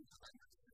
and kindness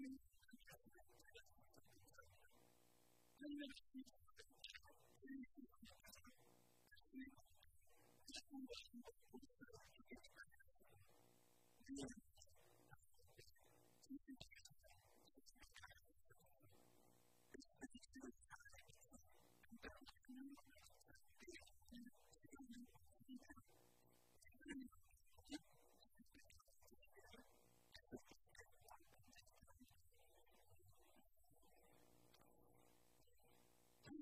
Thank you.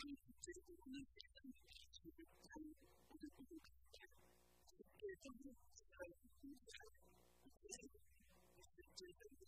Thank you.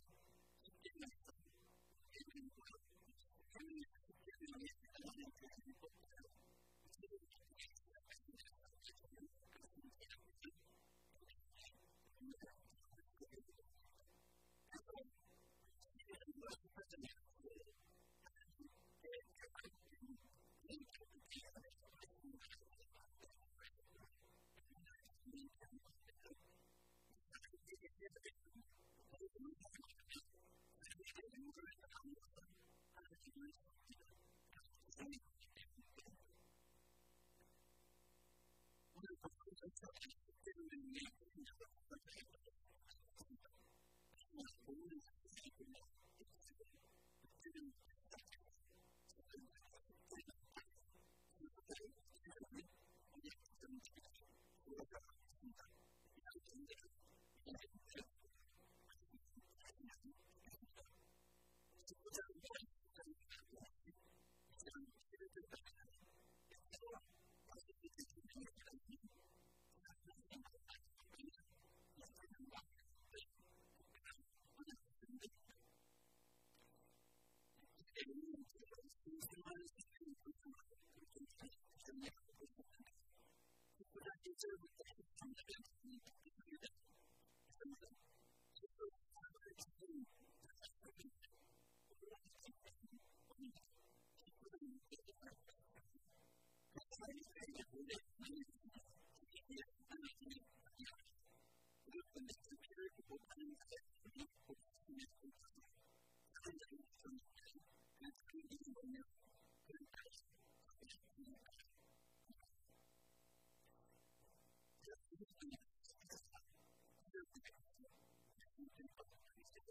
Thank you. with that.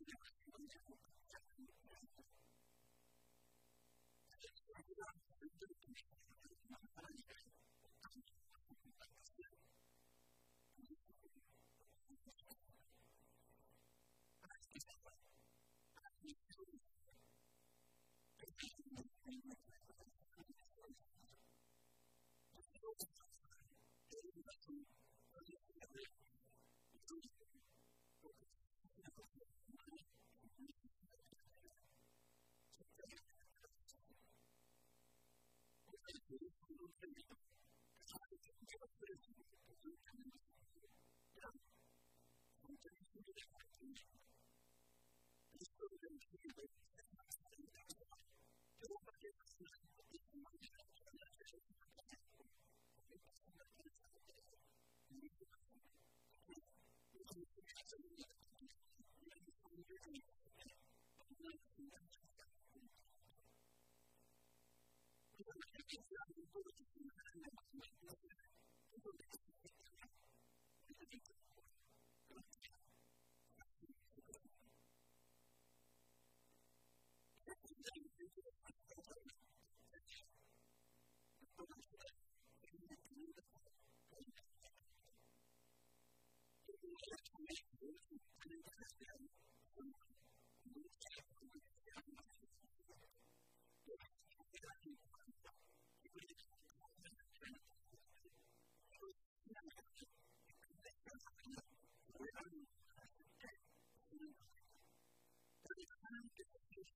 Yeah.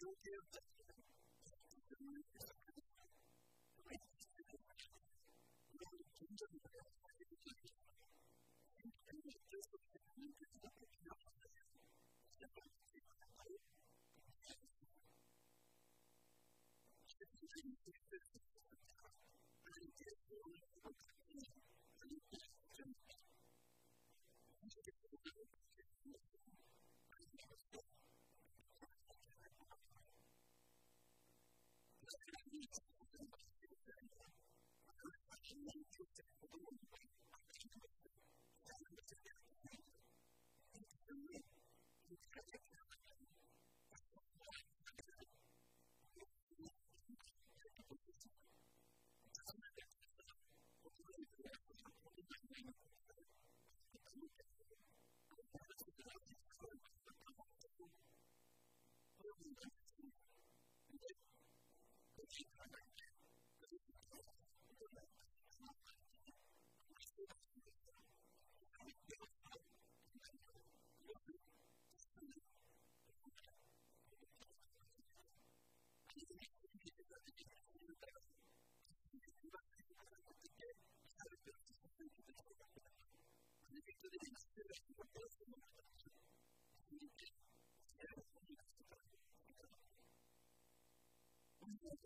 you give the Thank you.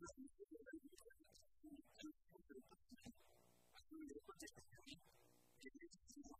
Thank you.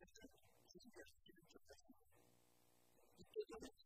Thank you.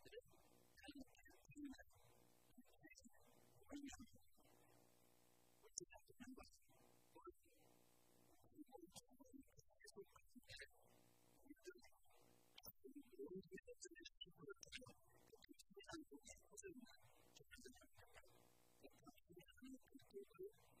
Thank you.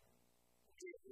Thank you.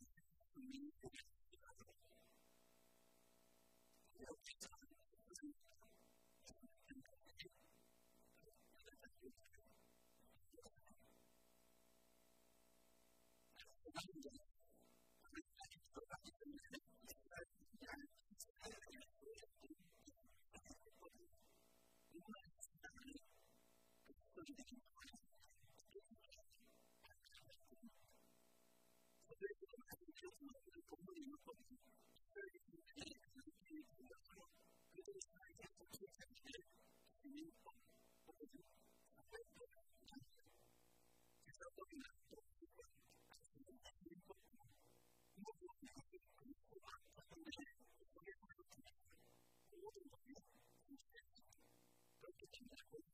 me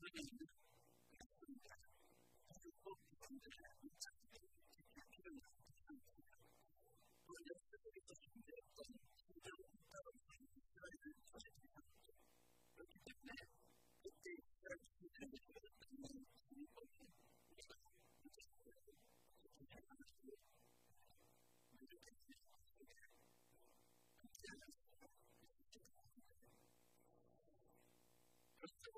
bringing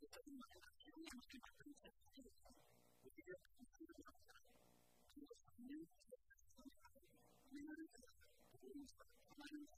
Thank you.